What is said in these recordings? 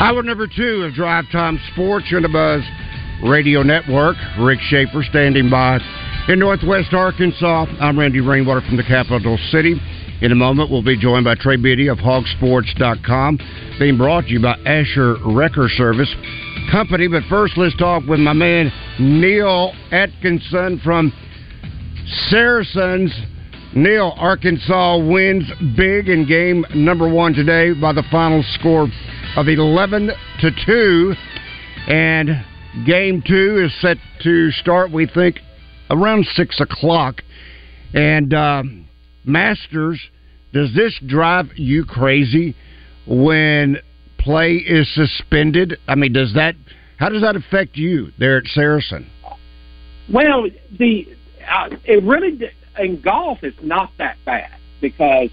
Hour number two of Drive Time Sports Buzz Radio Network. Rick Schaefer standing by in Northwest Arkansas. I'm Randy Rainwater from the capital city. In a moment, we'll be joined by Trey Biddy of hogsports.com, being brought to you by Asher Wrecker Service Company. But first, let's talk with my man Neil Atkinson from Saracens. Neil, Arkansas wins big in game number one today by the final score of 11 to 2. And game two is set to start, we think, around 6 o'clock. And uh, Masters, does this drive you crazy when play is suspended? I mean, does that, how does that affect you there at Saracen? Well, the uh, it really in golf it's not that bad because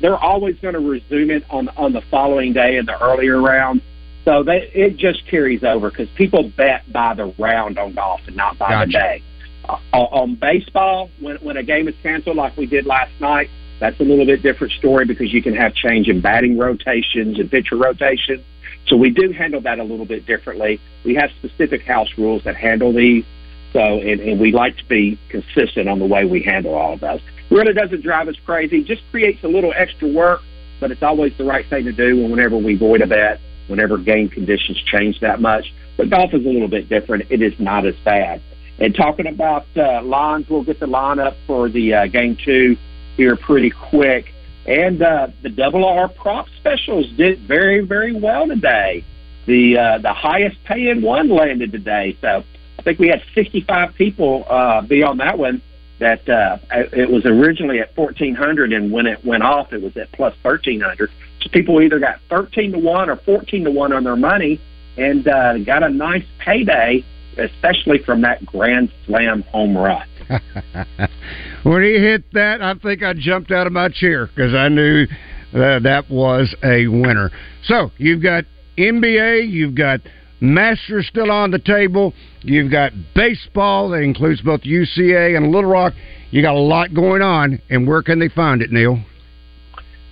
they're always going to resume it on on the following day in the earlier round. So they, it just carries over because people bet by the round on golf and not by Gotcha. the day. Uh, on baseball, when when a game is canceled like we did last night, that's a little bit different story because you can have change in batting rotations and pitcher rotations. So we do handle that a little bit differently. We have specific house rules that handle these. So, and, and we like to be consistent on the way we handle all of those. Really doesn't drive us crazy. Just creates a little extra work, but it's always the right thing to do whenever we void a bet, whenever game conditions change that much. But golf is a little bit different. It is not as bad. And talking about uh, lines, we'll get the line up for the uh, game two here pretty quick. And uh, the double R prop specials did very, very well today. The uh, the highest paying one landed today. So I think we had 65 people uh, be on that one. That uh, it was originally at 1400, and when it went off, it was at plus 1300. So people either got 13 to one or 14 to one on their money, and uh, got a nice payday, especially from that grand slam home run. when he hit that, I think I jumped out of my chair because I knew uh, that was a winner. So you've got NBA, you've got Masters still on the table, you've got baseball that includes both UCA and Little Rock. You got a lot going on, and where can they find it, Neil?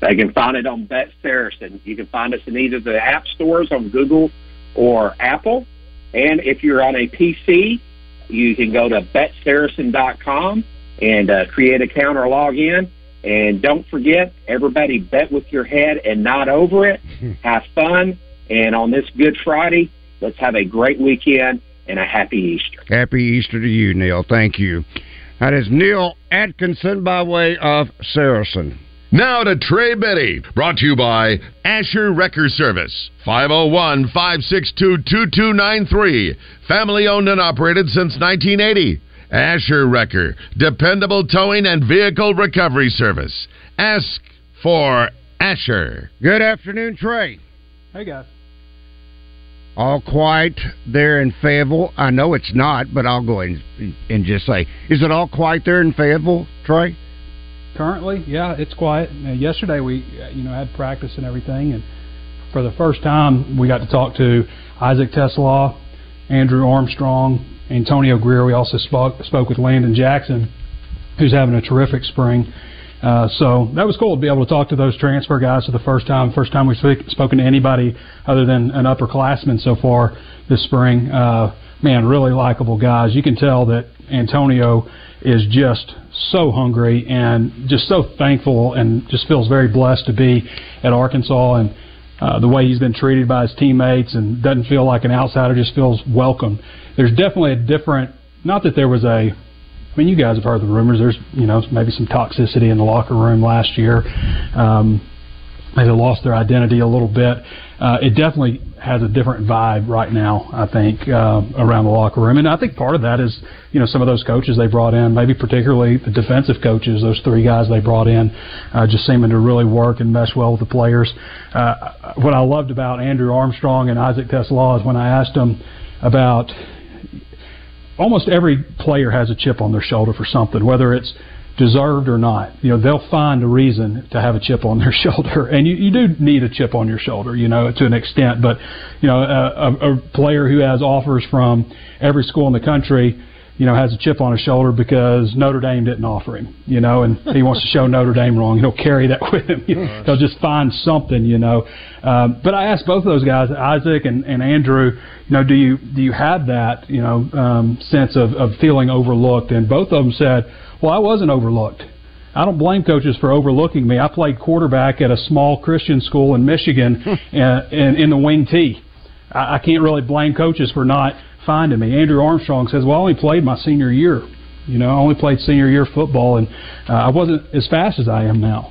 They can find it on Bet Saracen. You can find us in either the app stores on Google or Apple. And if you're on a PC, you can go to betsaracen.com and uh, create an account or log in. And don't forget, everybody bet with your head and not over it. have fun. And on this Good Friday, let's have a great weekend and a happy Easter. Happy Easter to you, Neil. Thank you. That is Neil Atkinson by way of Saracen. Now to Trey Biddy, brought to you by Asher Wrecker Service, 501 562 2293. Family owned and operated since 1980. Asher Wrecker, dependable towing and vehicle recovery service. Ask for Asher. Good afternoon, Trey. Hey, guys. All quiet there in Fayetteville. I know it's not, but I'll go and, and just say, is it all quiet there in Fayetteville, Trey? Currently, yeah, it's quiet. Uh, yesterday we, uh, you know, had practice and everything, and for the first time we got to talk to Isaac TeSlaa, Andrew Armstrong, Antonio Greer. We also spoke spoke with Landon Jackson, who's having a terrific spring. Uh, so that was cool to be able to talk to those transfer guys for the first time. First time we've speak, spoken to anybody other than an upperclassman so far this spring. Uh, man, really likable guys. You can tell that Antonio is just so hungry and just so thankful and just feels very blessed to be at Arkansas and uh, the way he's been treated by his teammates and doesn't feel like an outsider, just feels welcome. There's definitely a different, not that there was a, I mean, you guys have heard the rumors. There's, you know, maybe some toxicity in the locker room last year. Um, maybe lost their identity a little bit. Uh, it definitely has a different vibe right now, I think, uh, around the locker room. And I think part of that is, you know, some of those coaches they brought in, maybe particularly the defensive coaches, those three guys they brought in, uh, just seeming to really work and mesh well with the players. Uh, what I loved about Andrew Armstrong and Isaac TeSlaa is when I asked them about almost every player has a chip on their shoulder for something, whether it's deserved or not. You know, they'll find a reason to have a chip on their shoulder, and you, you do need a chip on your shoulder, you know, to an extent. But you know, a, a player who has offers from every school in the country you know, has a chip on his shoulder because Notre Dame didn't offer him, you know, and he wants to show Notre Dame wrong. He'll carry that with him. He'll just find something, you know. Um, but I asked both of those guys, Isaac and, and Andrew, you know, do you do you have that, you know, um, sense of, of feeling overlooked? And both of them said, well, I wasn't overlooked. I don't blame coaches for overlooking me. I played quarterback at a small Christian school in Michigan and, and in the wing T. I, I can't really blame coaches for not finding me. Andrew Armstrong says, "Well, I only played my senior year. You know, I only played senior year football, and uh, I wasn't as fast as I am now.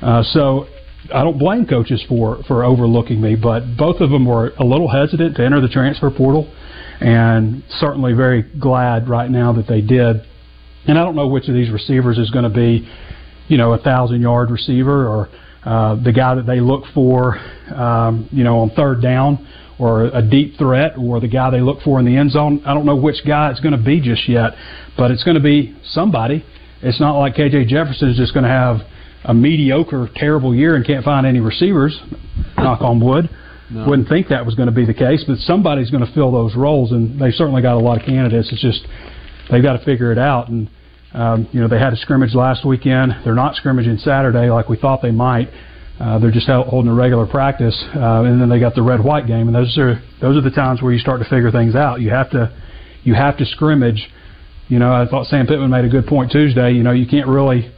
Uh, so I don't blame coaches for for overlooking me, but both of them were a little hesitant to enter the transfer portal, and certainly very glad right now that they did. And I don't know which of these receivers is going to be, you know, a thousand yard receiver or uh, the guy that they look for, um, you know, on third down or a deep threat or the guy they look for in the end zone. I don't know which guy it's going to be just yet, but it's going to be somebody. It's not like KJ Jefferson is just going to have a mediocre, terrible year and can't find any receivers. Knock on wood. No. Wouldn't think that was going to be the case, but somebody's going to fill those roles, and they've certainly got a lot of candidates. It's just they've got to figure it out. And um, you know, they had a scrimmage last weekend. They're not scrimmaging Saturday like we thought they might. Uh, they're just holding a regular practice, uh, and then they got the red white game, and those are those are the times where you start to figure things out. You have to you have to scrimmage. You know, I thought Sam Pittman made a good point Tuesday. You know, you can't really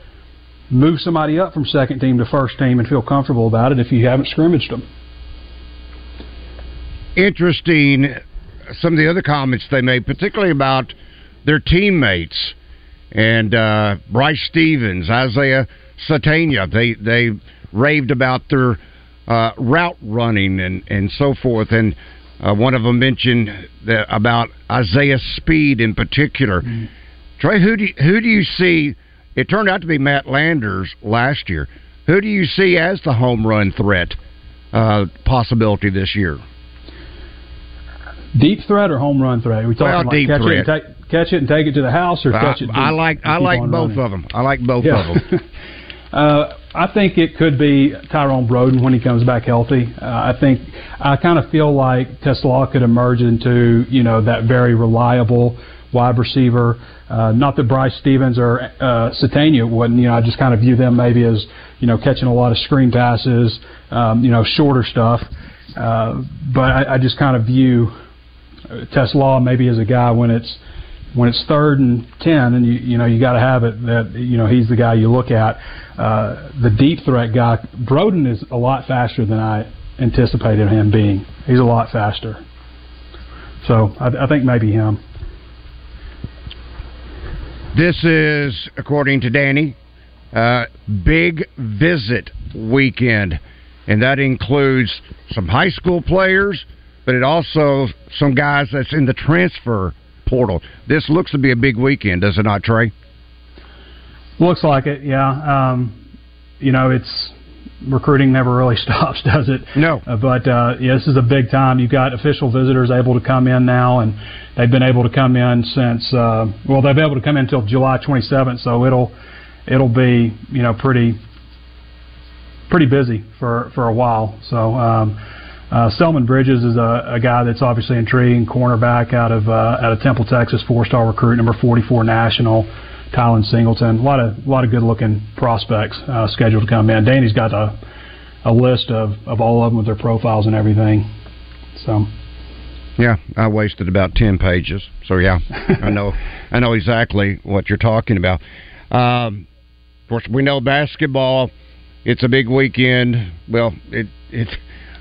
move somebody up from second team to first team and feel comfortable about it if you haven't scrimmaged them. Interesting. Some of the other comments they made, particularly about their teammates and uh, Bryce Stevens, Isaiah Sategna. They they raved about their uh, route running and, and so forth. And uh, one of them mentioned that about Isaiah's speed in particular. Mm-hmm. Trey, who do you, who do you see? It turned out to be Matt Landers last year. Who do you see as the home run threat uh, possibility this year? Deep threat or home run threat? Are we talking well, about deep catch threat. It and take, catch it and take it to the house, or catch it? I like I like both running? of them. I like both yeah. of them. uh, I think it could be Tyrone Broden when he comes back healthy. Uh, I think I kind of feel like TeSlaa could emerge into you know that very reliable wide receiver. Uh, not that Bryce Stevens or uh, Sategna wouldn't. You know, I just kind of view them maybe as you know catching a lot of screen passes, um, you know, shorter stuff. Uh, but I, I just kind of view TeSlaa maybe as a guy when it's when it's third and ten, and you you know you got to have it that you know he's the guy you look at. Uh, the deep threat guy, Broden is a lot faster than I anticipated him being. He's a lot faster. So I, I think maybe him. This is, according to Danny, uh, big visit weekend, and that includes some high school players, but it also some guys that's in the transfer portal. This looks to be a big weekend, does it not, Trey? Looks like it, yeah. Um, you know, it's recruiting never really stops, does it? No. Uh, but uh, yeah, this is a big time. You've got official visitors able to come in now, and they've been able to come in since uh, well, they've been able to come in until July 27th. So it'll it'll be you know pretty pretty busy for for a while. So. Um, uh, Selman Bridges is a, a guy that's obviously intriguing, cornerback out of uh, out of Temple, Texas, four-star recruit, number 44 national. Tylen Singleton, a lot of a lot of good-looking prospects uh, scheduled to come in. Danny's got a a list of, of all of them with their profiles and everything. So, yeah, I wasted about ten pages. So yeah, I know I know exactly what you're talking about. Um, of course, we know basketball. It's a big weekend. Well, it it.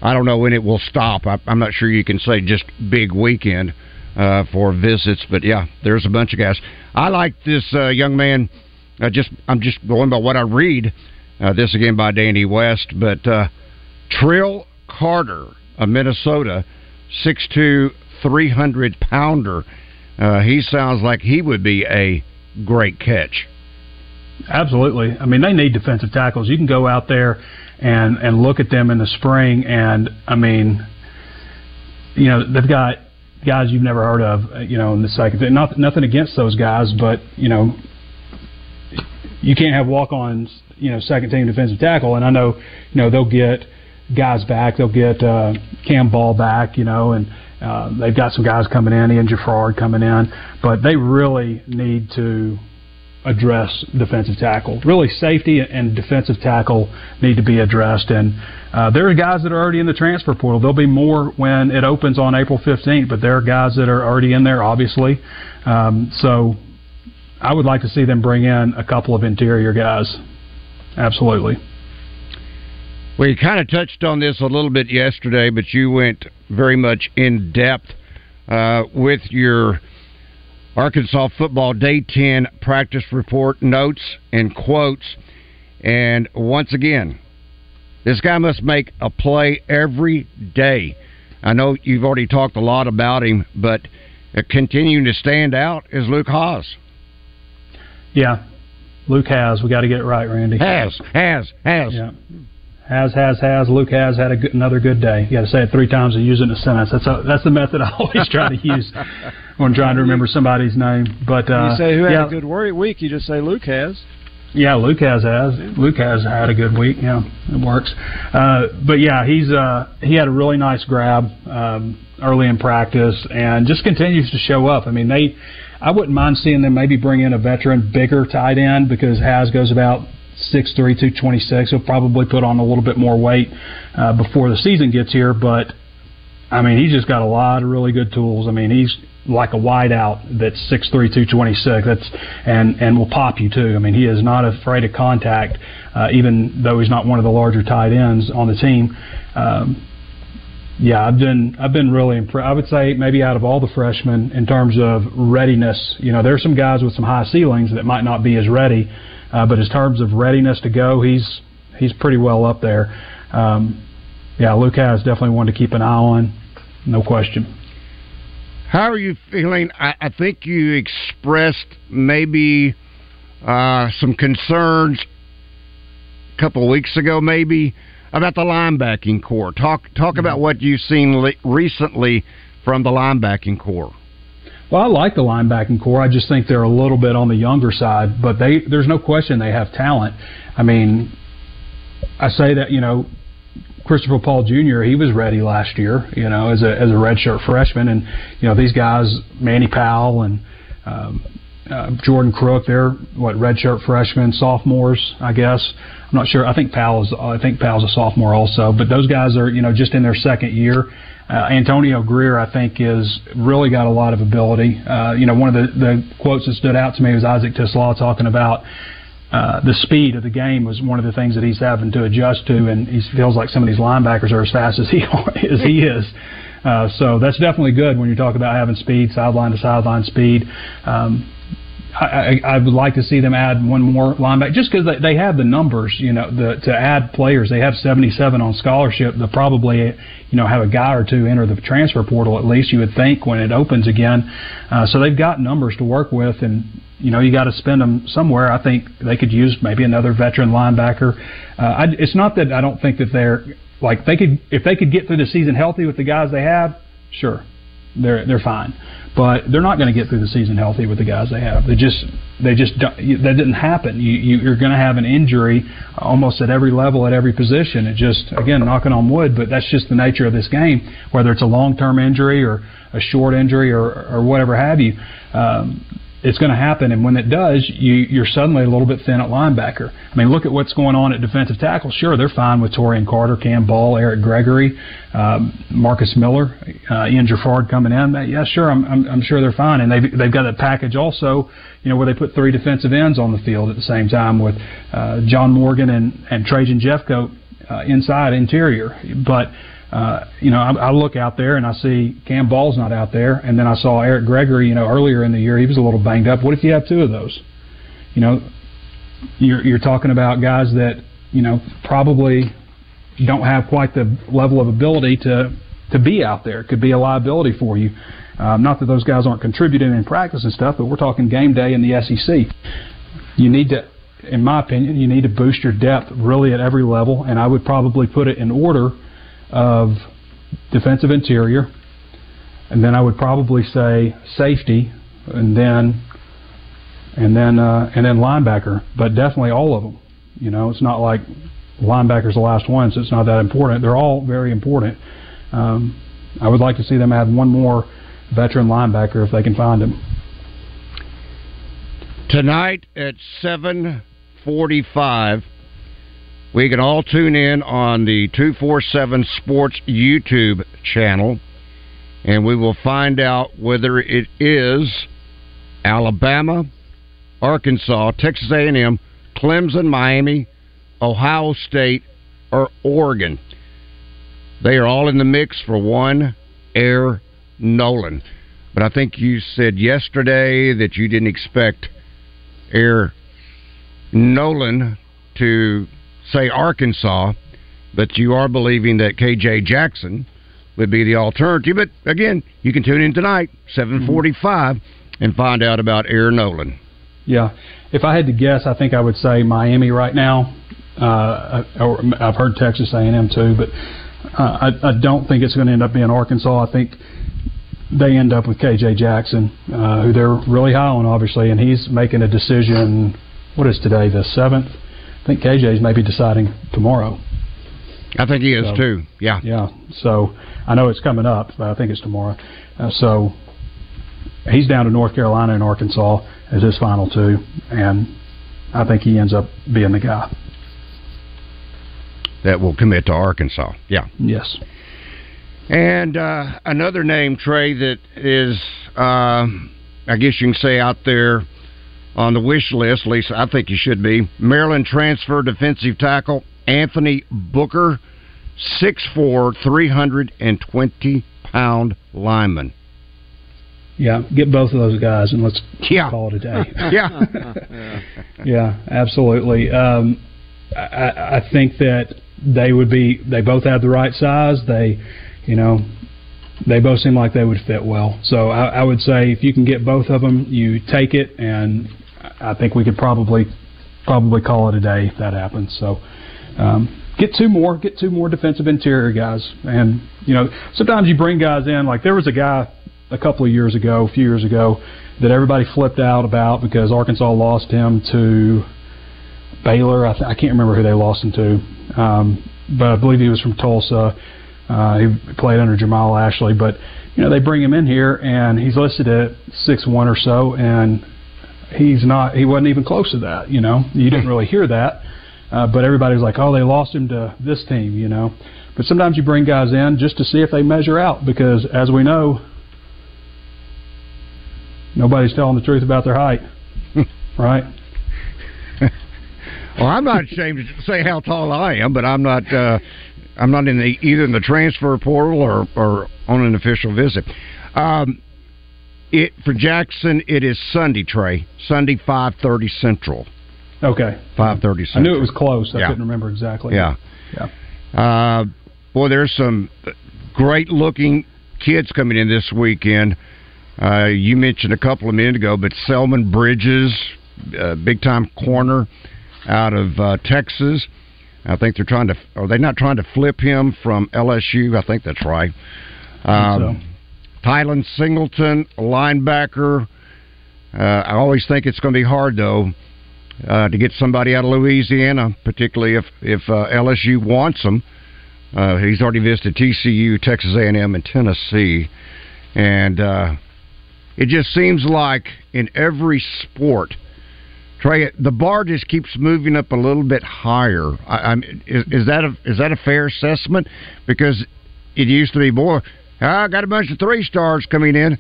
I don't know when it will stop. I, I'm not sure you can say just big weekend uh, for visits, but yeah, there's a bunch of guys. I like this uh, young man. I just I'm just going by what I read. Uh, this again by Danny West, but uh, Trill Carter of Minnesota, 6'2", 300 pounder. Uh, he sounds like he would be a great catch. Absolutely. I mean, they need defensive tackles. You can go out there and and look at them in the spring, and I mean, you know, they've got guys you've never heard of, you know, in the second. Not nothing against those guys, but you know, you can't have walk-ons, you know, second team defensive tackle. And I know, you know, they'll get guys back. They'll get uh, Cam Ball back, you know, and uh, they've got some guys coming in, Ian Geffrard coming in, but they really need to address defensive tackle. Really, safety and defensive tackle need to be addressed. And uh, there are guys that are already in the transfer portal. There'll be more when it opens on April 15th, but there are guys that are already in there, obviously. Um, so I would like to see them bring in a couple of interior guys. Absolutely. We kind of touched on this a little bit yesterday, but you went very much in depth uh, with your Arkansas football day 10 practice report notes and quotes. And once again, this guy must make a play every day. I know you've already talked a lot about him, but continuing to stand out is Luke Hasz. Yeah, Luke has. We got to get it right, Randy. Has, has, has. Yeah. Hasz, has, has. Luke has had a good, another good day. You got to say it three times and use it in a sentence. That's a, that's the method I always try to use when trying to remember somebody's name. But uh, you say who had yeah, a good week, you just say Luke has. Yeah, Luke has has. Luke has had a good week. Yeah, it works. Uh, but yeah, he's uh, he had a really nice grab um, early in practice and just continues to show up. I mean, they. I wouldn't mind seeing them maybe bring in a veteran, bigger tight end because Has goes about six three two twenty six. He'll probably put on a little bit more weight uh, before the season gets here, but I mean he's just got a lot of really good tools. I mean he's like a wideout that's six three two twenty six. That's and and will pop you too. I mean he is not afraid of contact, uh, even though he's not one of the larger tight ends on the team. Um, yeah, I've been I've been really impressed. I would say maybe out of all the freshmen in terms of readiness, you know, there's some guys with some high ceilings that might not be as ready. Uh, but in terms of readiness to go, he's he's pretty well up there. Um, yeah, Hasz definitely one to keep an eye on, no question. How are you feeling? I, I think you expressed maybe uh, some concerns a couple of weeks ago, maybe about the linebacking core. Talk talk mm-hmm. about what you've seen le- recently from the linebacking core. Well, I like the linebacking core. I just think they're a little bit on the younger side, but they there's no question they have talent. I mean, I say that you know Christopher Paul Jr. He was ready last year, you know, as a as a redshirt freshman, and you know these guys, Mani Powell and um, uh, Jordan Crook, they're what redshirt freshmen, sophomores, I guess. I'm not sure. I think Powell's I think Powell's a sophomore also, but those guys are you know just in their second year. Uh, Antonio Greer, I think, is really got a lot of ability. Uh, you know, one of the, the quotes that stood out to me was Isaac TeSlaa talking about uh, the speed of the game was one of the things that he's having to adjust to, and he feels like some of these linebackers are as fast as he as he is. Uh, so that's definitely good when you talk about having speed, sideline to sideline speed. Um, I, I, would like to see them add one more linebacker just because they, they have the numbers, you know, the, to add players. They have 77 on scholarship. They'll probably, you know, have a guy or two enter the transfer portal at least. You would think when it opens again. Uh, so they've got numbers to work with, and you know you got to spend them somewhere. I think they could use maybe another veteran linebacker. Uh, I, it's not that I don't think that they're like they could if they could get through the season healthy with the guys they have, sure, they're they're fine but they're not going to get through the season healthy with the guys they have. They just they just that didn't happen. You, you you're going to have an injury almost at every level at every position. It just again knocking on wood, but that's just the nature of this game. Whether it's a long term injury or a short injury or or whatever have you. Um, it's going to happen. And when it does, you, you're suddenly a little bit thin at linebacker. I mean, look at what's going on at defensive tackle. Sure, they're fine with Taurean Carter, Cam Ball, Eric Gregory, um, Marcus Miller, uh, Ian Geffrard coming in. Yeah, sure, I'm, I'm, I'm sure they're fine. And they've, they've got a package also, you know, where they put three defensive ends on the field at the same time with uh, John Morgan and, and Trajan Jeffcoat uh, inside interior. But uh, you know, I, I look out there and I see Cam Ball's not out there, and then I saw Eric Gregory. You know, earlier in the year he was a little banged up. What if you have two of those? You know, you're you're talking about guys that you know probably don't have quite the level of ability to to be out there. It could be a liability for you. Um, not that those guys aren't contributing in practice and stuff, but we're talking game day in the SEC. You need to, in my opinion, you need to boost your depth really at every level, and I would probably put it in order of defensive interior, and then I would probably say safety, and then and then uh, and then linebacker, but definitely all of them. You know, it's not like linebacker's the last one, so it's not that important. They're all very important. Um, I would like to see them add one more veteran linebacker if they can find him. Tonight at seven forty-five we can all tune in on the 247 Sports YouTube channel, and we will find out whether it is Alabama, Arkansas, Texas A&M, Clemson, Miami, Ohio State, or Oregon. They are all in the mix for one Air Nolan. But I think you said yesterday that you didn't expect Air Nolan to say Arkansas, but you are believing that KJ Jackson would be the alternative. But again, you can tune in tonight, seven forty-five, and find out about Air Nolan. Yeah, if I had to guess, I think I would say Miami right now. Uh, or I've heard Texas A&M too, but uh, I, I don't think it's going to end up being Arkansas. I think they end up with KJ Jackson, uh, who they're really high on, obviously, and he's making a decision. What is today? The seventh think KJ's maybe deciding tomorrow. I think he is so, too. Yeah. Yeah. So I know it's coming up, but I think it's tomorrow. Uh, so he's down to North Carolina and Arkansas as his final two, and I think he ends up being the guy that will commit to Arkansas. Yeah. Yes. And uh, another name, Trey, that is, uh, I guess you can say out there on the wish list, at least I think you should be. Maryland transfer defensive tackle Anthony Booker, 6'4", 320 pound lineman. Yeah, get both of those guys and let's yeah. call it a day. yeah. yeah, absolutely. Um, I, I think that they would be. They both have the right size. They, you know, they both seem like they would fit well. So I, I would say if you can get both of them, you take it, and I think we could probably probably call it a day if that happens. So um, get two more, get two more defensive interior guys, and you know sometimes you bring guys in. Like there was a guy a couple of years ago, a few years ago, that everybody flipped out about because Arkansas lost him to Baylor. I, th- I can't remember who they lost him to, um, but I believe he was from Tulsa. Uh, he played under Jamal Ashley, but you know they bring him in here and he's listed at six one or so, and he's not. He wasn't even close to that. You know, you didn't really hear that, uh, but everybody's like, oh, they lost him to this team. You know, but sometimes you bring guys in just to see if they measure out because, as we know, nobody's telling the truth about their height, right? well, I'm not ashamed to say how tall I am, but I'm not. Uh, I'm not in the either in the transfer portal or or on an official visit. Um, it for Jackson, it is Sunday, Trey. Sunday, five thirty Central. Okay, five thirty. I knew it was close. I yeah. couldn't remember exactly. Yeah, yeah. Uh, boy, there's some great looking kids coming in this weekend. Uh, you mentioned a couple of minutes ago, but Selman Bridges, uh, big time corner out of uh, Texas. I think they're trying to. Are they not trying to flip him from LSU? I think that's right. Um, so. Tylen Singleton, linebacker. Uh, I always think it's going to be hard though uh, to get somebody out of Louisiana, particularly if if uh, LSU wants him. Uh, he's already visited TCU, Texas A&M, and Tennessee, and uh, it just seems like in every sport, Trey, the bar just keeps moving up a little bit higher. I, I'm, is, is that a is that a fair assessment? Because it used to be more. I got a bunch of three stars coming in.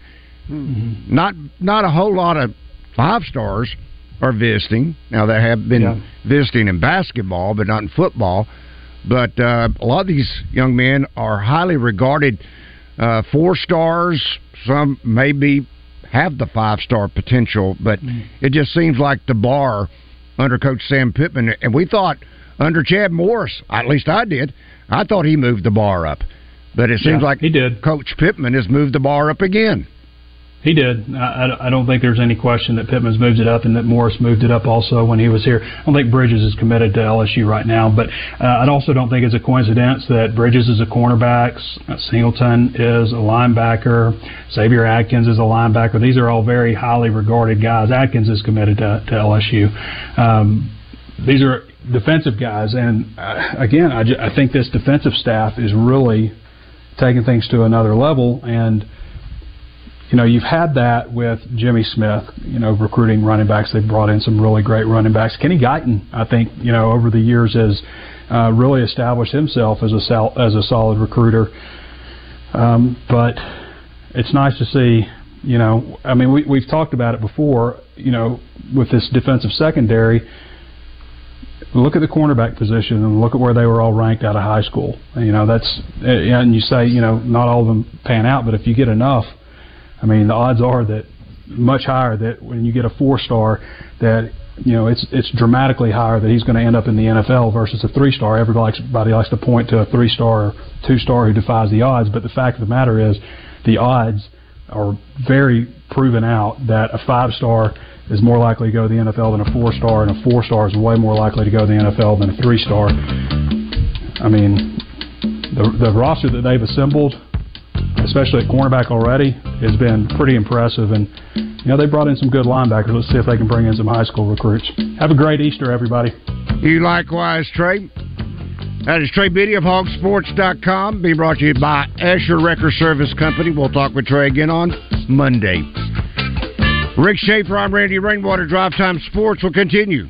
Mm-hmm. Not not a whole lot of five stars are visiting. Now they have been yeah. visiting in basketball, but not in football. But uh, a lot of these young men are highly regarded. Uh, four stars, some maybe have the five star potential, but mm. it just seems like the bar under Coach Sam Pittman, and we thought under Chad Morris, at least I did, I thought he moved the bar up, but it seems yeah, like he did. Coach Pittman has moved the bar up again. He did. I, I don't think there's any question that Pittman's moved it up and that Morris moved it up also when he was here. I don't think Bridges is committed to LSU right now, but uh, I also don't think it's a coincidence that Bridges is a cornerback, Singleton is a linebacker, Xavier Atkins is a linebacker. These are all very highly regarded guys. Atkins is committed to, to LSU. Um, these are defensive guys, and uh, again, I, I think this defensive staff is really taking things to another level and – you know, you've had that with Jimmy Smith, you know, recruiting running backs. They've brought in some really great running backs. Kenny Guiton, I think, you know, over the years has uh, really established himself as a sal- as a solid recruiter. Um, but it's nice to see, you know, I mean, we, we've talked about it before, you know, with this defensive secondary. Look at the cornerback position and look at where they were all ranked out of high school. You know, that's eh, and you say, you know, not all of them pan out, but if you get enough I mean, the odds are that much higher that when you get a four star, that you know it's it's dramatically higher that he's going to end up in the NFL versus a three star. Everybody likes to point to a three star or two star who defies the odds, but the fact of the matter is, the odds are very proven out that a five star is more likely to go to the NFL than a four star, and a four star is way more likely to go to the NFL than a three star. I mean, the the roster that they've assembled especially at cornerback already, has been pretty impressive. And, you know, they brought in some good linebackers. Let's see if they can bring in some high school recruits. Have a great Easter, everybody. You likewise, Trey. That is Trey Biddy of hogsports.com, being brought to you by Asher Wrecker Service Company. We'll talk with Trey again on Monday. Rick Schaefer, I'm Randy Rainwater. Drive Time Sports will continue.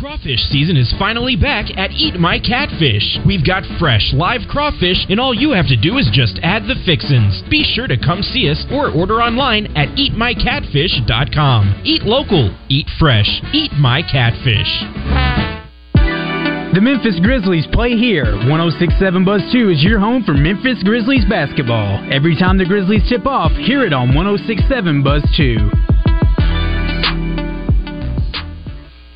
Crawfish season is finally back at Eat My Catfish. We've got fresh, live crawfish, and all you have to do is just add the fixins. Be sure to come see us or order online at eatmycatfish.com. Eat local, eat fresh, eat my catfish. The Memphis Grizzlies play here. 1067 Buzz 2 is your home for Memphis Grizzlies basketball. Every time the Grizzlies tip off, hear it on 1067 Buzz 2.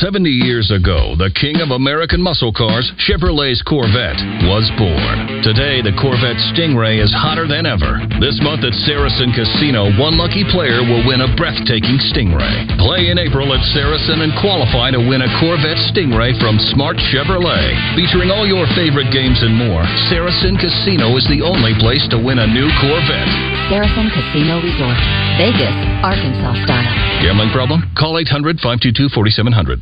70 years ago, the king of American muscle cars, Chevrolet's Corvette, was born. Today, the Corvette Stingray is hotter than ever. This month at Saracen Casino, one lucky player will win a breathtaking Stingray. Play in April at Saracen and qualify to win a Corvette Stingray from Smart Chevrolet. Featuring all your favorite games and more, Saracen Casino is the only place to win a new Corvette. Saracen Casino Resort, Vegas, Arkansas style. Gambling problem? Call 800 522 4700.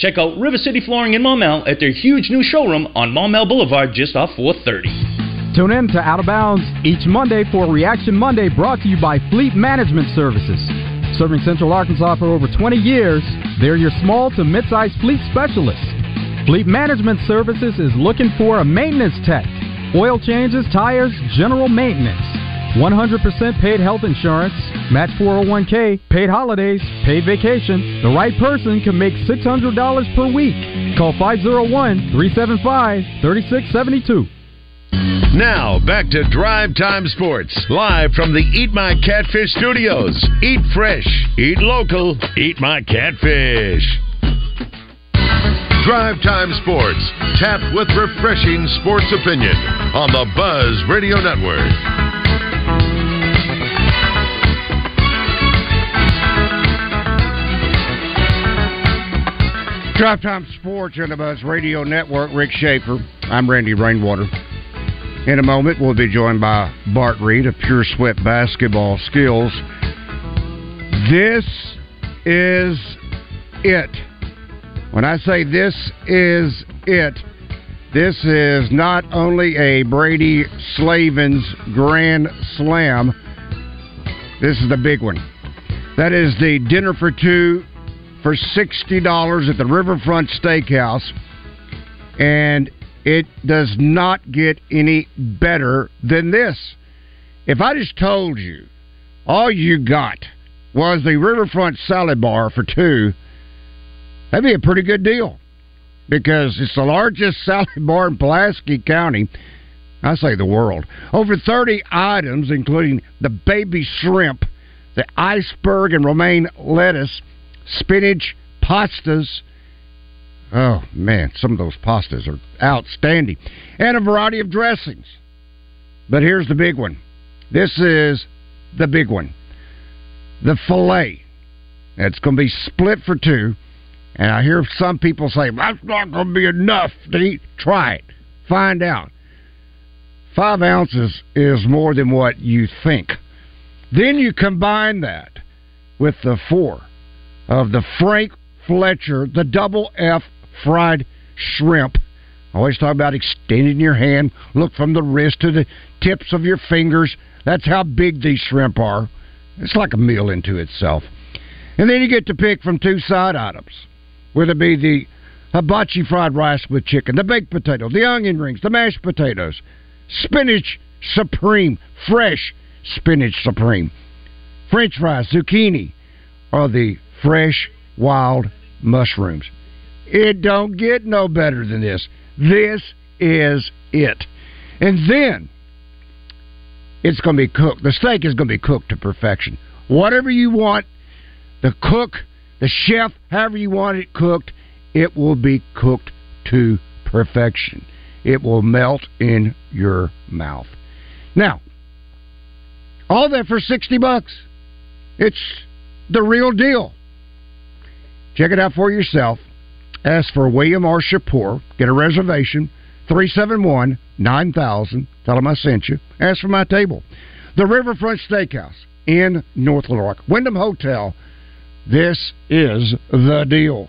Check out River City Flooring in Maumelle at their huge new showroom on Maumelle Boulevard just off 430. Tune in to Out of Bounds each Monday for Reaction Monday brought to you by Fleet Management Services. Serving Central Arkansas for over 20 years, they're your small to mid-sized fleet specialist. Fleet Management Services is looking for a maintenance tech, oil changes, tires, general maintenance. 100% paid health insurance, match 401k, paid holidays, paid vacation. The right person can make $600 per week. Call 501 375 3672. Now, back to Drive Time Sports, live from the Eat My Catfish studios. Eat fresh, eat local, eat my catfish. Drive Time Sports, tapped with refreshing sports opinion on the Buzz Radio Network. Drive Time Sports on the Buzz Radio Network. Rick Schaefer. I'm Randy Rainwater. In a moment, we'll be joined by Bart Reed of Pure Sweat Basketball Skills. This is it. When I say this is it, this is not only a Brady Slavens Grand Slam, this is the big one. That is the dinner for two for $60 at the Riverfront Steakhouse. And it does not get any better than this. If I just told you all you got was the Riverfront Salad Bar for two, that'd be a pretty good deal because it's the largest salad bar in Pulaski County. I say the world. Over 30 items, including the baby shrimp, the iceberg and romaine lettuce, spinach, pastas. Oh, man, some of those pastas are outstanding. And a variety of dressings. But here's the big one. This is the big one the filet. It's going to be split for two. And I hear some people say, that's not going to be enough to eat. Try it. Find out. Five ounces is more than what you think. Then you combine that with the four of the Frank Fletcher, the double F fried shrimp. Always talk about extending your hand, look from the wrist to the tips of your fingers. That's how big these shrimp are. It's like a meal into itself. And then you get to pick from two side items, whether it be the hibachi fried rice with chicken, the baked potato, the onion rings, the mashed potatoes, spinach supreme, fresh spinach supreme, french fries, zucchini, or the fresh wild mushrooms. It don't get no better than this. This is it. And then it's going to be cooked. The steak is going to be cooked to perfection. Whatever you want, the cook, the chef, however you want it cooked, it will be cooked to perfection. It will melt in your mouth. Now, all that for 60 bucks. It's the real deal. Check it out for yourself. Ask for William R. Shapur. Get a reservation. 371 9000. Tell them I sent you. Ask for my table. The Riverfront Steakhouse in North Little Rock. Wyndham Hotel. This is the deal.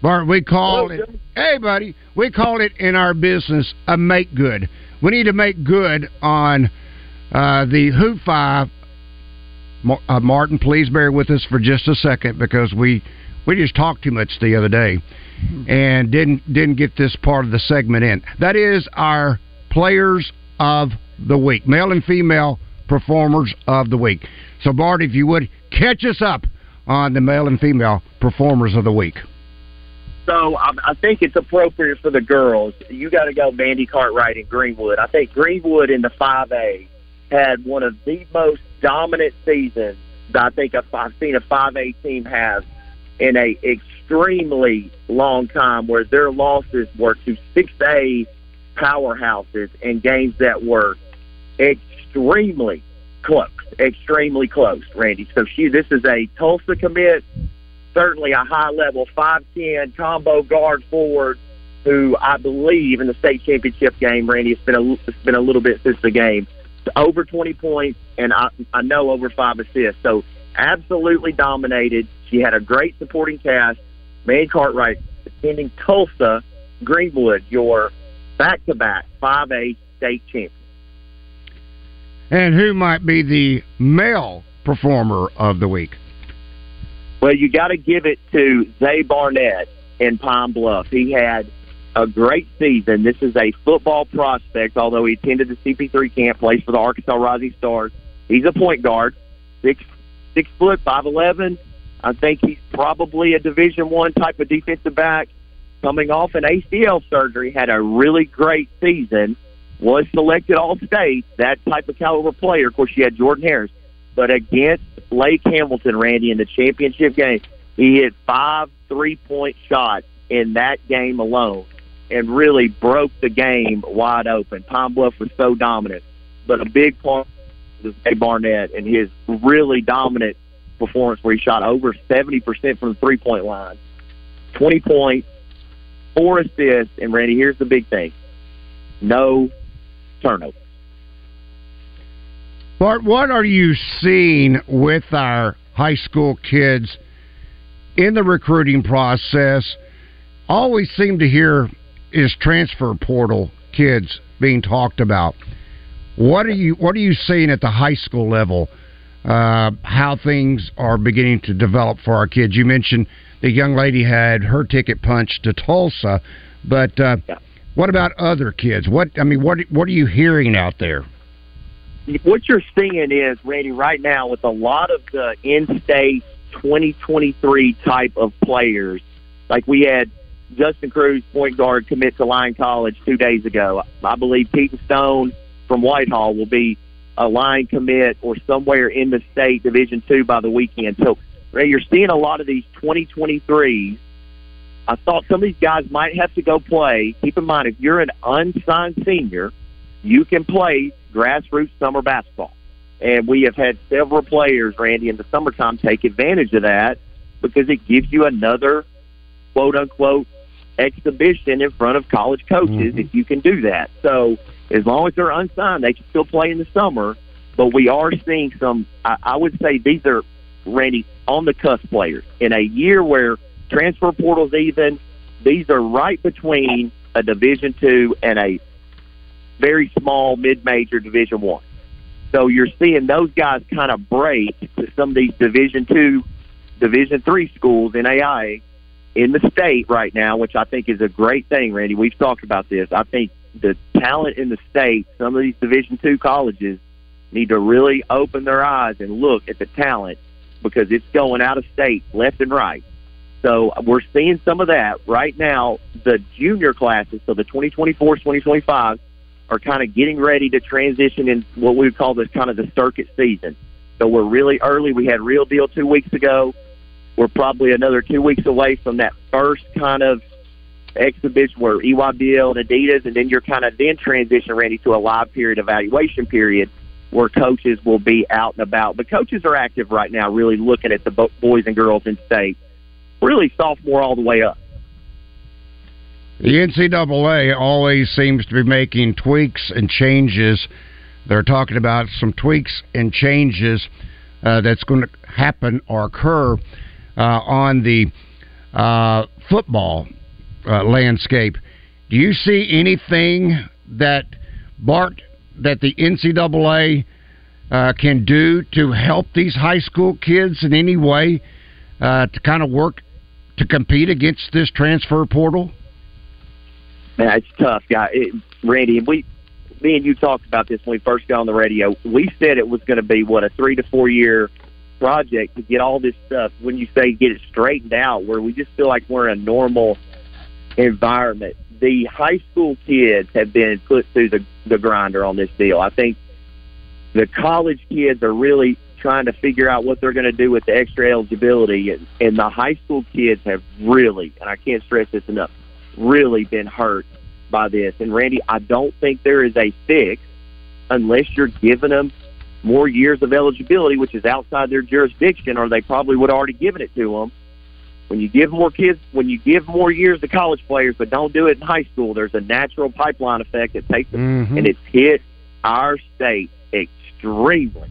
Bart, we call it. Hey, buddy, we call it in our business a make good. We need to make good on uh, the Hoop Five. Uh, Martin, please bear with us for just a second because we we just talked too much the other day and didn't didn't get this part of the segment in. That is our players of the week, male and female performers of the week. So, Bart, if you would catch us up on the male and female performers of the week. So I, I think it's appropriate for the girls. You got to go Mandy Cartwright and Greenwood. I think Greenwood in the 5A had one of the most dominant seasons that I think I've seen a 5A team have in a extremely long time where their losses were to 6A powerhouses and games that were extremely close, extremely close, Randy. So she, this is a Tulsa commit, certainly a high level 5'10 combo guard forward who I believe in the state championship game, Randy, it's been a, it's been a little bit since the game, over 20 points and I, I know over five assists. So absolutely dominated. She had a great supporting cast. Mandy Cartwright attending Tulsa, Greenwood, your back-to-back 5A state champion. And who might be the male performer of the week? Well, you got to give it to Zay Barnett in Pine Bluff. He had a great season. This is a football prospect, although he attended the CP3 camp, plays for the Arkansas Rising Stars. He's a point guard, six six foot, five eleven. I think he's probably a Division One type of defensive back. Coming off an ACL surgery, had a really great season. Was selected All State. That type of caliber player. Of course, you had Jordan Harris, but against Lake Hamilton, Randy, in the championship game, he hit five three point shots in that game alone, and really broke the game wide open. Pine Bluff was so dominant, but a big part was Jay Barnett and his really dominant performance where he shot over 70% from the three point line. 20 points, four assists, and Randy, here's the big thing no turnovers. Bart, what are you seeing with our high school kids in the recruiting process? Always seem to hear is transfer portal kids being talked about. What are you What are you seeing at the high school level? Uh, how things are beginning to develop for our kids. You mentioned the young lady had her ticket punched to Tulsa, but uh, yeah. what about other kids? What I mean, what what are you hearing out there? What you're seeing is, Randy, right now with a lot of the in-state 2023 type of players, like we had Justin Cruz, point guard, commit to Lyon College two days ago. I believe Peyton Stone from Whitehall will be a Lyon commit or somewhere in the state Division two by the weekend. So Ray, you're seeing a lot of these 2023s. I thought some of these guys might have to go play. Keep in mind, if you're an unsigned senior, you can play grassroots summer basketball. And we have had several players, Randy, in the summertime take advantage of that because it gives you another quote unquote exhibition in front of college coaches mm-hmm. if you can do that. So as long as they're unsigned, they can still play in the summer. But we are seeing some. I, I would say these are Randy on the cusp players in a year where transfer portals even. These are right between a Division two and a very small mid-major Division one. So you're seeing those guys kind of break to some of these Division two, Division three schools in AI in the state right now, which I think is a great thing, Randy. We've talked about this. I think the talent in the state, some of these Division two colleges need to really open their eyes and look at the talent because it's going out of state left and right. So we're seeing some of that right now. The junior classes, so the 2024, 2025, are kind of getting ready to transition in what we would call this kind of the circuit season. So we're really early. We had Real Deal two weeks ago. We're probably another two weeks away from that first kind of exhibition where EYBL and Adidas, and then you're kind of then transition Randy, to a live period evaluation period where coaches will be out and about. But coaches are active right now, really looking at the boys and girls in state, really sophomore all the way up. The NCAA always seems to be making tweaks and changes. They're talking about some tweaks and changes uh, that's going to happen or occur uh, on the uh, football uh, landscape. Do you see anything that Bart that the NCAA uh, can do to help these high school kids in any way uh, to kind of work to compete against this transfer portal? Man, it's tough, guy. It, Randy, we me and you talked about this when we first got on the radio. We said it was going to be what a three to four year project to get all this stuff. When you say get it straightened out, where we just feel like we're in a normal environment. The high school kids have been put through the the grinder on this deal. I think the college kids are really trying to figure out what they're going to do with the extra eligibility, and, and the high school kids have really, and I can't stress this enough, really been hurt by this. And Randy, I don't think there is a fix unless you're giving them more years of eligibility, which is outside their jurisdiction, or they probably would have already given it to them. When you give more kids, when you give more years to college players, but don't do it in high school, there's a natural pipeline effect that takes them, Mhm. and it's hit our state extremely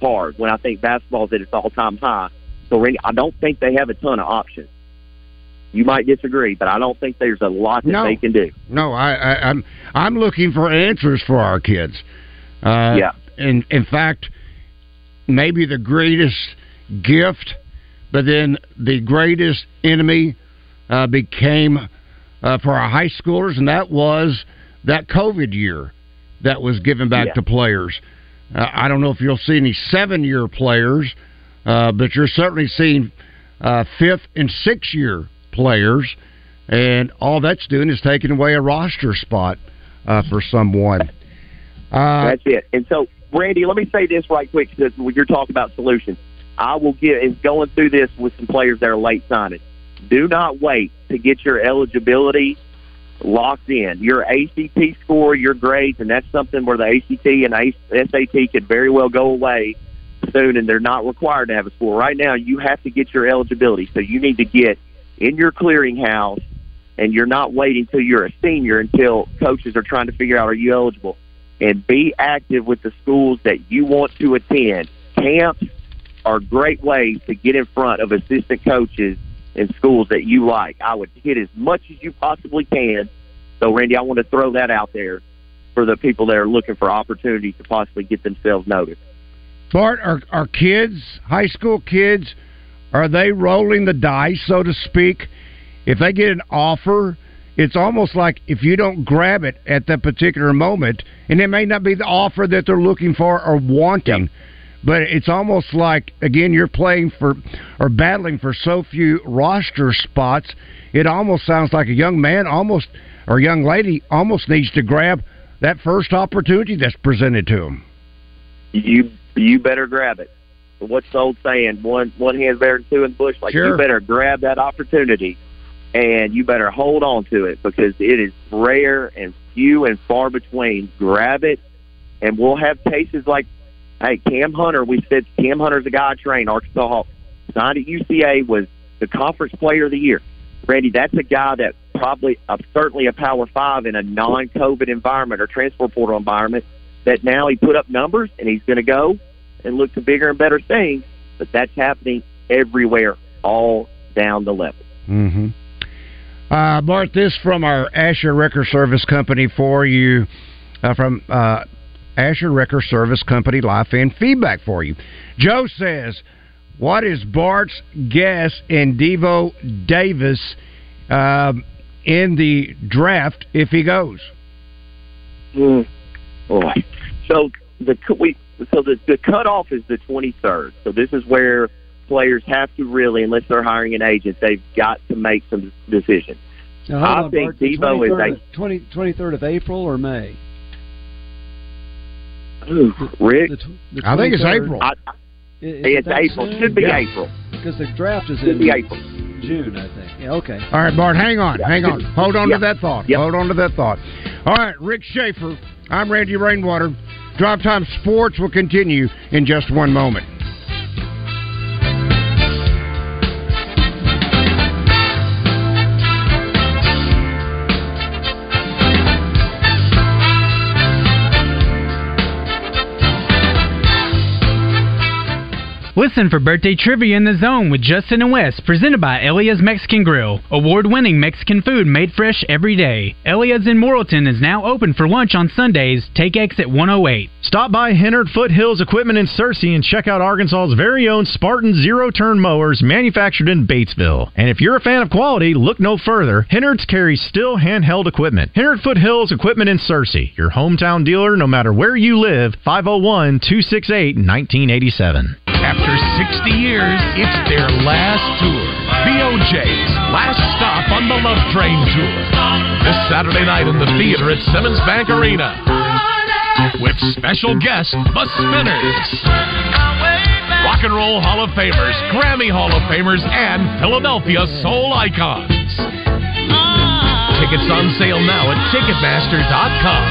hard. When I think basketball's at its all-time high, so Randy, I don't think they have a ton of options. You might disagree, but I don't think there's a lot that No. they can do. No, I, I, I'm I'm looking for answers for our kids. Uh, Yeah. In in fact, maybe the greatest gift, but then the greatest enemy uh, became uh, for our high schoolers, and that was that COVID year that was given back Yeah. to players. Uh, I don't know if you'll see any seven-year players, uh, but you're certainly seeing uh, fifth and six-year players, and all that's doing is taking away a roster spot uh, for someone. Uh, That's it. And so, Randy, let me say this right quick because you're talking about solutions, I will get is going through this with some players that are late signing. Do not wait to get your eligibility locked in. Your ACT score, your grades, and that's something where the ACT and SAT could very well go away soon, and they're not required to have a score. Right now, you have to get your eligibility, so you need to get in your clearinghouse, and you're not waiting till you're a senior until coaches are trying to figure out are you eligible and be active with the schools that you want to attend. Camps are great ways to get in front of assistant coaches in schools that you like. I would hit as much as you possibly can. So, Randy, I want to throw that out there for the people that are looking for opportunities to possibly get themselves noticed. Bart, are, are kids, high school kids, are they rolling the dice, so to speak? If they get an offer, it's almost like if you don't grab it at that particular moment, and it may not be the offer that they're looking for or wanting, but it's almost like, again, you're playing for or battling for so few roster spots. It almost sounds like a young man almost or young lady almost needs to grab that first opportunity that's presented to him You you better grab it. What's the old saying? One one hand's better than two in the bush. Like Sure. you better grab that opportunity, and you better hold on to it because it is rare and few and far between. Grab it, and we'll have cases like, hey, Cam Hunter. We said Cam Hunter's a guy I trained Arkansas Hawk. Signed at UCA was the conference player of the year. Randy, that's a guy that probably uh, certainly a power five in a non-COVID environment or transfer portal environment. That now he put up numbers and he's going to go and look to bigger and better things. But that's happening everywhere, all down the level. Mm-hmm. Uh, Bart, this from our Asher Wrecker Service Company for you, uh, from uh, Asher Wrecker Service Company Life and feedback for you. Joe says, "What is Bart's guess in Devo Davis um, in the draft if he goes?" Mm. Boy. So the we so the the cutoff is the twenty third. So this is where players have to really, unless they're hiring an agent, they've got to make some decisions. Now, hold I on, think Bart, the Devo is 23rd a of- 20, 23rd of April or May? Ooh, Rick. The I think it's April. I, it's April. Should be April. Because the draft is Should in be April. June, I think. Yeah, okay. All right, Bart, hang on, hang on. Hold on Yeah. to that thought. Hold on to that thought. All right, Rick Schaefer. I'm Randy Rainwater. Drive Time Sports will continue in just one moment. Listen for birthday trivia in the zone with Justin and Wes, presented by Elia's Mexican Grill. Award winning Mexican food made fresh every day. Elia's in Morrilton is now open for lunch on Sundays. Take exit 108. Stop by Hennard Foothills Equipment in Searcy and check out Arkansas's very own Spartan zero turn mowers manufactured in Batesville. And if you're a fan of quality, look no further. Hennard's carries Stihl handheld equipment. Hennard Foothills Equipment in Searcy, your hometown dealer no matter where you live, 501 268 1987. After 60 years, it's their last tour. The O'Jays' last stop on the Love Train Tour. This Saturday night in the theater at Simmons Bank Arena. With special guest, The Spinners. Rock and Roll Hall of Famers, Grammy Hall of Famers, and Philadelphia Soul Icons. Tickets on sale now at Ticketmaster.com.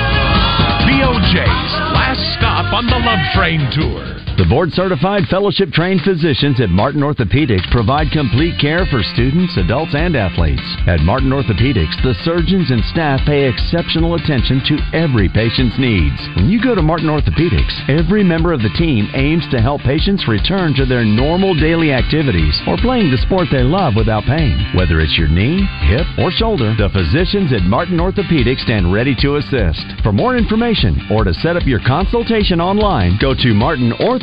The O'Jays' last stop on the Love Train Tour. The board certified fellowship trained physicians at Martin Orthopedics provide complete care for students, adults, and athletes. At Martin Orthopedics, the surgeons and staff pay exceptional attention to every patient's needs. When you go to Martin Orthopedics, every member of the team aims to help patients return to their normal daily activities or playing the sport they love without pain. Whether it's your knee, hip, or shoulder, the physicians at Martin Orthopedics stand ready to assist. For more information or to set up your consultation online, go to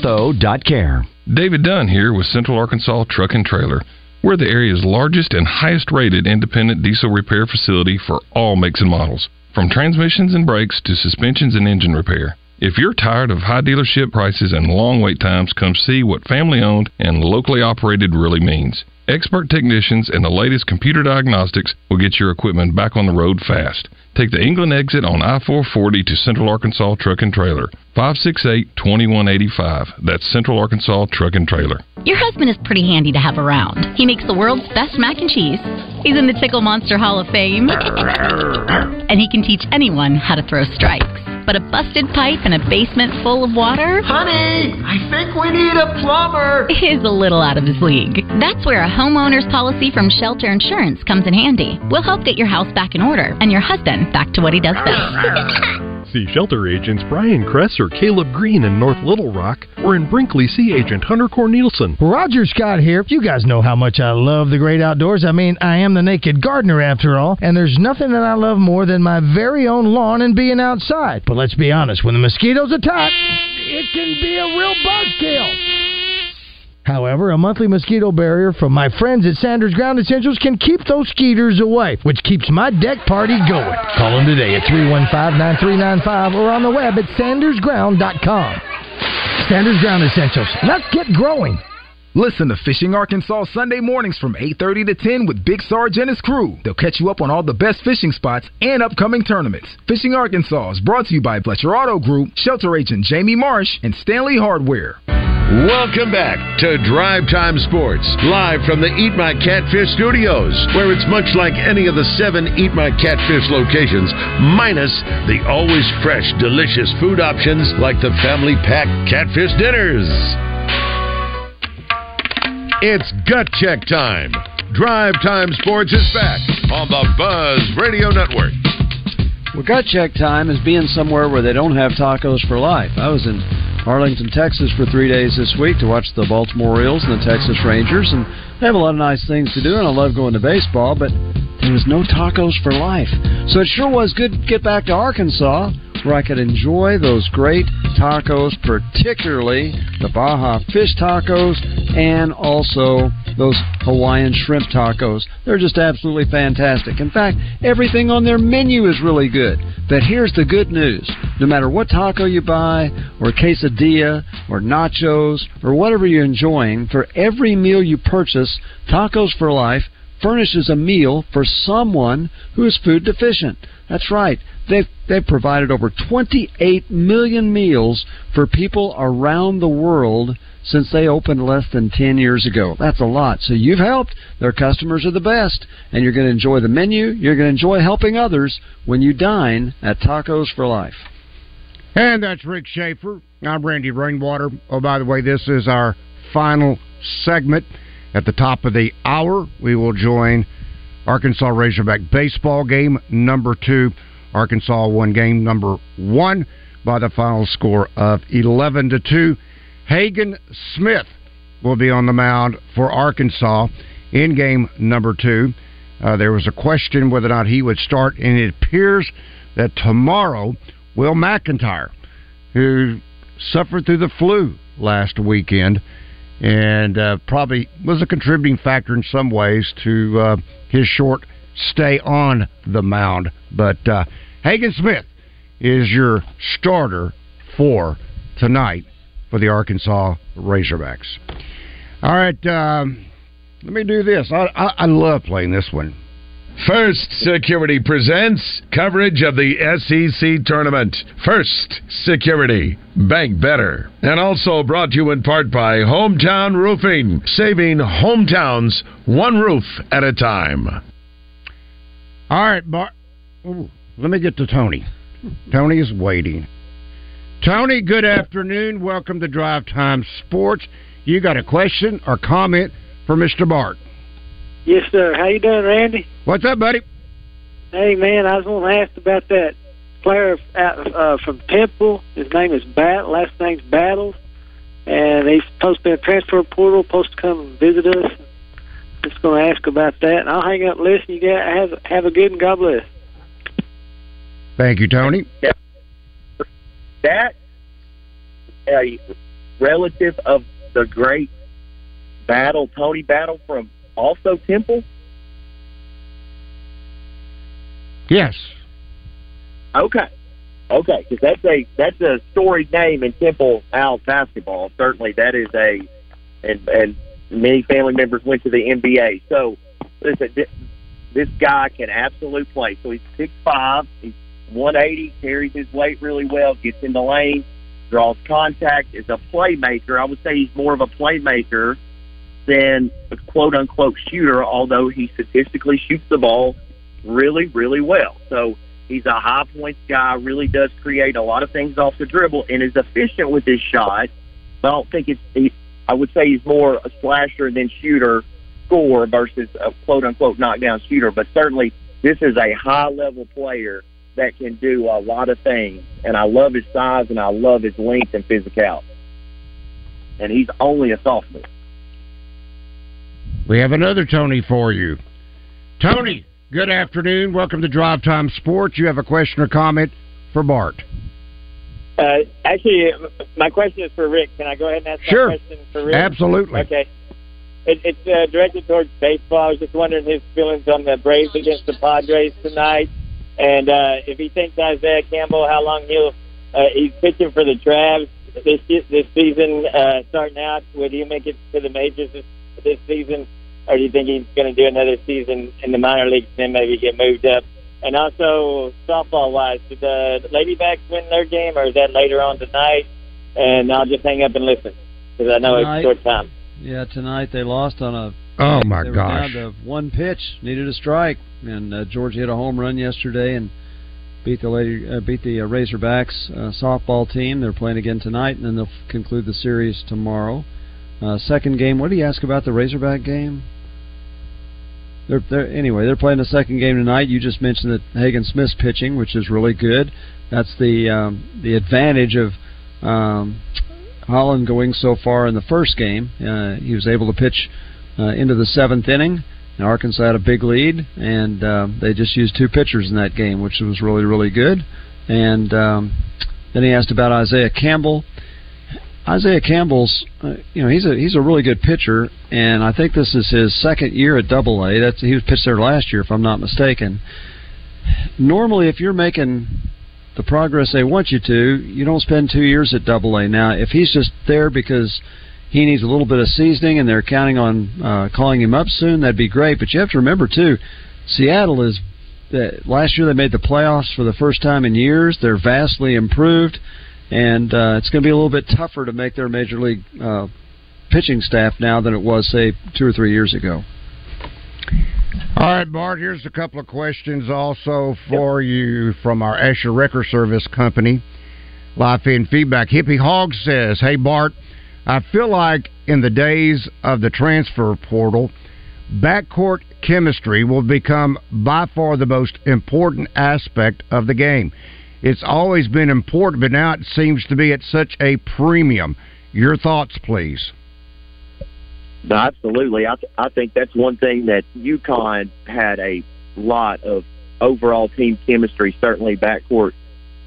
martinortho.care. David Dunn here with Central Arkansas Truck and Trailer. We're the area's largest and highest rated independent diesel repair facility for all makes and models, from transmissions and brakes to suspensions and engine repair. If you're tired of high dealership prices and long wait times, come see what family owned and locally operated really means. Expert technicians and the latest computer diagnostics will get your equipment back on the road fast. Take the England exit on I 440 to Central Arkansas Truck and Trailer. 568 2185. That's Central Arkansas Truck and Trailer. Your husband is pretty handy to have around. He makes the world's best mac and cheese. He's in the Tickle Monster Hall of Fame. and he can teach anyone how to throw strikes. But a busted pipe and a basement full of water? Honey, I think we need a plumber. Is a little out of his league. That's where a homeowner's policy from Shelter Insurance comes in handy. We'll help get your house back in order and your husband back to what he does best. See shelter agents Brian Kress or Caleb Green in North Little Rock, or in Brinkley, see agent Hunter Cornelison. Roger Scott here. You guys know how much I love the great outdoors. I mean, I am the naked gardener after all, and there's nothing that I love more than my very own lawn and being outside. But let's be honest, when the mosquitoes attack, it can be a real buzzkill. However, a monthly mosquito barrier from my friends at Sanders Ground Essentials can keep those skeeters away, which keeps my deck party going. Call them today at 315-9395 or on the web at sandersground.com. Sanders Ground Essentials. Let's get growing. Listen to Fishing Arkansas Sunday mornings from 8:30 to 10 with Big Sarge and his crew. They'll catch you up on all the best fishing spots and upcoming tournaments. Fishing Arkansas is brought to you by Fletcher Auto Group, Shelter Agent Jamie Marsh, and Stanley Hardware. Welcome back to Drive Time Sports, live from the Eat My Catfish studios, where it's much like any of the seven Eat My Catfish locations, minus the always fresh, delicious food options like the family pack catfish dinners. It's gut check time. Drive Time Sports is back on the Buzz Radio Network. Well, gut check time is being somewhere where they don't have tacos for life. I was in Arlington, Texas for three days this week to watch the Baltimore Orioles and the Texas Rangers, and they have a lot of nice things to do, and I love going to baseball, but there was no tacos for life. So it sure was good to get back to Arkansas where I could enjoy those great tacos, particularly the Baja fish tacos and also those Hawaiian shrimp tacos. They're just absolutely fantastic. In fact, everything on their menu is really good. But here's the good news. No matter what taco you buy, or quesadilla, or nachos, or whatever you're enjoying, for every meal you purchase, Tacos for Life furnishes a meal for someone who is food deficient. That's right. They've, they've provided over 28 million meals for people around the world since they opened less than 10 years ago. That's a lot. So you've helped. Their customers are the best. And you're going to enjoy the menu. You're going to enjoy helping others when you dine at Tacos for Life. And that's Rick Schaefer. I'm Randy Rainwater. Oh, by the way, this is our final segment. At the top of the hour, we will join Arkansas Razorback baseball game number two. Arkansas won game number one by the final score of 11 to 2. Hagen Smith will be on the mound for Arkansas in game number two. Uh, there was a question whether or not he would start, and it appears that tomorrow Will McIntyre, who suffered through the flu last weekend and uh, probably was a contributing factor in some ways to uh, his short stay on the mound. But uh, Hagen Smith is your starter for tonight for the Arkansas Razorbacks. All right, um, let me do this. I, I, I love playing this one. First Security presents coverage of the SEC tournament. First Security, bank better. And also brought to you in part by Hometown Roofing, saving hometowns one roof at a time. All right, Bar- Ooh, let me get to Tony. Tony is waiting. Tony, good afternoon. Welcome to Drive Time Sports. You got a question or comment for Mr. Bart? Yes, sir. How you doing, Randy? What's up, buddy? Hey, man, I was going to ask about that player out, uh, from Temple. His name is Bat. Last name's Battles, and he's supposed to be a transfer portal, supposed to come and visit us. Just going to ask about that. And I'll hang up and listen. You guys have have a good and God bless. Thank you, Tony. That a relative of the great Battle, Tony Battle from also Temple. Yes. Okay. Okay, because that's a that's a storied name in Temple Owls basketball. Certainly, that is a and and many family members went to the NBA. So, listen, this, this guy can absolutely play. So he's six five, he's one eighty, carries his weight really well, gets in the lane, draws contact, is a playmaker. I would say he's more of a playmaker than a quote unquote shooter, although he statistically shoots the ball really, really well. So he's a high points guy, really does create a lot of things off the dribble and is efficient with his shot. But I don't think it's he, I would say he's more a slasher than shooter score versus a quote unquote knockdown shooter. But certainly this is a high level player that can do a lot of things. And I love his size and I love his length and physicality. And he's only a sophomore. We have another Tony for you. Tony, good afternoon. Welcome to Drive Time Sports. You have a question or comment for Bart? Uh, actually, my question is for Rick. Can I go ahead and ask sure. my question for Rick? Absolutely. Okay. It, it's uh, directed towards baseball. I was just wondering his feelings on the Braves against the Padres tonight, and uh, if he thinks Isaiah Campbell, how long he'll uh, he's pitching for the Travs this this season, uh, starting out. Would he make it to the majors this, this season? Or do you think he's going to do another season in the minor leagues and then maybe get moved up? And also, softball wise, did the Ladybacks win their game, or is that later on tonight? And I'll just hang up and listen because I know Tonight. it's short time. Yeah, tonight they lost on a. Oh my they were gosh! down to one pitch, needed a strike, and uh, Georgia hit a home run yesterday and beat the lady, uh, beat the uh, Razorbacks uh, softball team. They're playing again tonight, and then they'll f- conclude the series tomorrow. Uh, second game. What do you ask about the Razorback game? They're, they're anyway. They're playing the second game tonight. You just mentioned that Hagen Smith's pitching, which is really good. That's the um, the advantage of um, Hollan going so far in the first game. Uh, he was able to pitch uh, into the seventh inning. And Arkansas had a big lead, and uh, they just used two pitchers in that game, which was really really good. And um, then he asked about Isaiah Campbell. Isaiah Campbell's, uh, you know, he's a he's a really good pitcher, and I think this is his second year at Double A. That's he was pitched there last year, if I'm not mistaken. Normally, if you're making the progress they want you to, you don't spend two years at Double A. Now, if he's just there because he needs a little bit of seasoning and they're counting on uh, calling him up soon, that'd be great. But you have to remember too, Seattle is. Uh, last year they made the playoffs for the first time in years. They're vastly improved and uh, it's going to be a little bit tougher to make their major league uh, pitching staff now than it was, say, two or three years ago. All right, Bart, here's a couple of questions also for you from our Asher Wrecker Service Company. Live feed feedback. Hippie Hog says, Hey, Bart, I feel like in the days of the transfer portal, backcourt chemistry will become by far the most important aspect of the game. It's always been important, but now it seems to be at such a premium. Your thoughts, please. No, absolutely. I th- I think that's one thing that UConn had a lot of overall team chemistry, certainly backcourt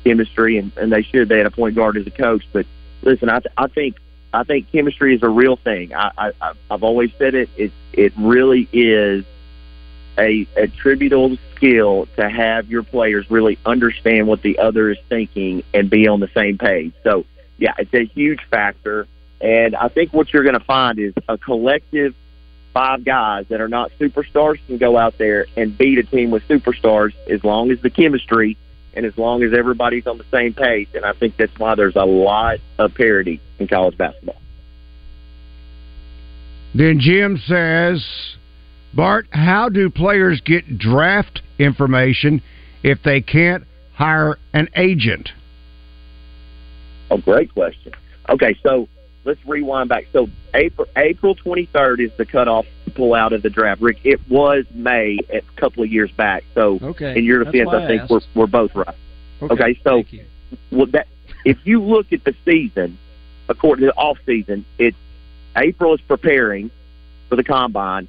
chemistry, and, and they should. They had a point guard as a coach. But listen, I th- I think I think chemistry is a real thing. I, I I've always said it. It it really is a attributable skill to have your players really understand what the other is thinking and be on the same page. So yeah, it's a huge factor. And I think what you're going to find is a collective five guys that are not superstars can go out there and beat a team with superstars as long as the chemistry and as long as everybody's on the same page. And I think that's why there's a lot of parity in college basketball. Then Jim says, Bart, how do players get draft information if they can't hire an agent? Oh, great question. Okay, so let's rewind back. So April April 23rd is the cutoff to pull out of the draft. Rick, it was May a couple of years back. So Okay, in your defense, I I think we're we're both right. Okay, so well, that if you look at the season, according to the off season, it's April is preparing for the combine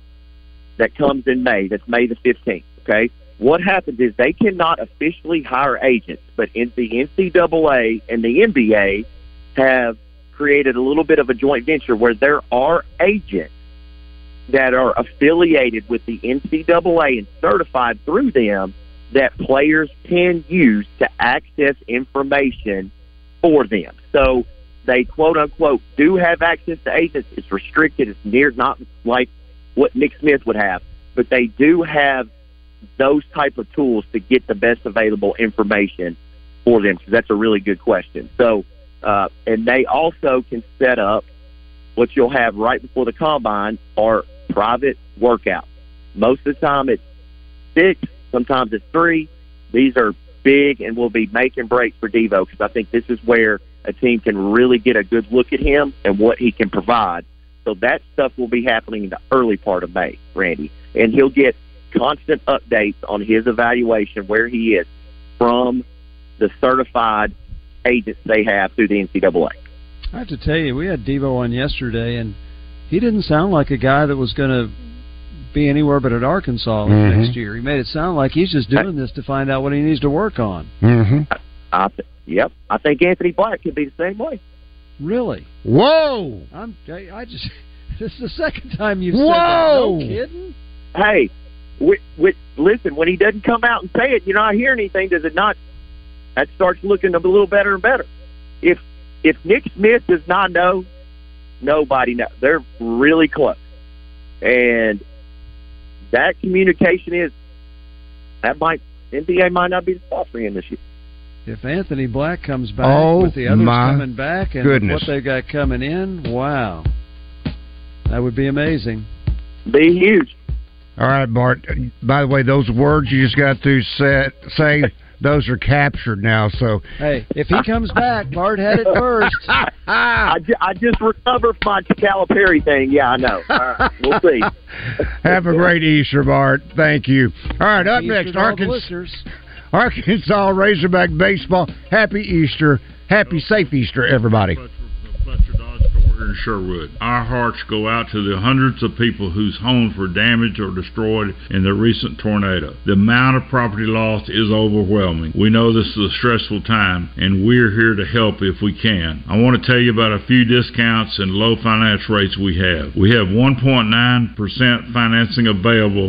that comes in May. That's May the 15th. Okay. What happens is they cannot officially hire agents, but in the NCAA and the NBA have created a little bit of a joint venture where there are agents that are affiliated with the NCAA and certified through them that players can use to access information for them. So they quote unquote do have access to agents. It's restricted. It's near not like what Nick Smith would have, but they do have those type of tools to get the best available information for them. So that's a really good question. So, uh, and they also can set up what you'll have right before the combine are private workouts. Most of the time it's six, sometimes it's three. These are big and will be make and break for Devo because I think this is where a team can really get a good look at him and what he can provide. So that stuff will be happening in the early part of May, Randy, and he'll get constant updates on his evaluation where he is from the certified agents they have through the NCAA. I have to tell you, we had Devo on yesterday, and he didn't sound like a guy that was going to be anywhere but at Arkansas Mhm. next year. He made it sound like he's just doing this to find out what he needs to work on. Mm-hmm. I th- yep, I think Anthony Black could be the same way. Really? Whoa! I'm. I I just. This is the second time you've Whoa! said that. No kidding. Hey, with, with, listen, when he doesn't come out and say it, you're not hearing anything. Does it not? That starts looking a little better and better. If if Nick Smith does not know, nobody knows. They're really close, and that communication is that might NBA might not be the spot for him this year. If Anthony Black comes back Oh, with the others coming back and goodness. what they got coming in, wow, that would be amazing. Be huge. All right, Bart. By the way, those words you just got to set, say, those are captured now. So Hey, if he comes back, Bart had it first. I, ju- I just recovered from my Calipari thing. Yeah, I know. All right, we'll see. have a great Easter, Bart. Thank you. All right, up Easter next, to all the Arkansas, listeners. Arkansas Razorback baseball. Happy Easter. Happy safe Easter, everybody. here in Sherwood. Our hearts go out to the hundreds of people whose homes were damaged or destroyed in the recent tornado. The amount of property loss is overwhelming. We know this is a stressful time, and we're here to help if we can. I want to tell you about a few discounts and low finance rates we have. We have 1.9% financing available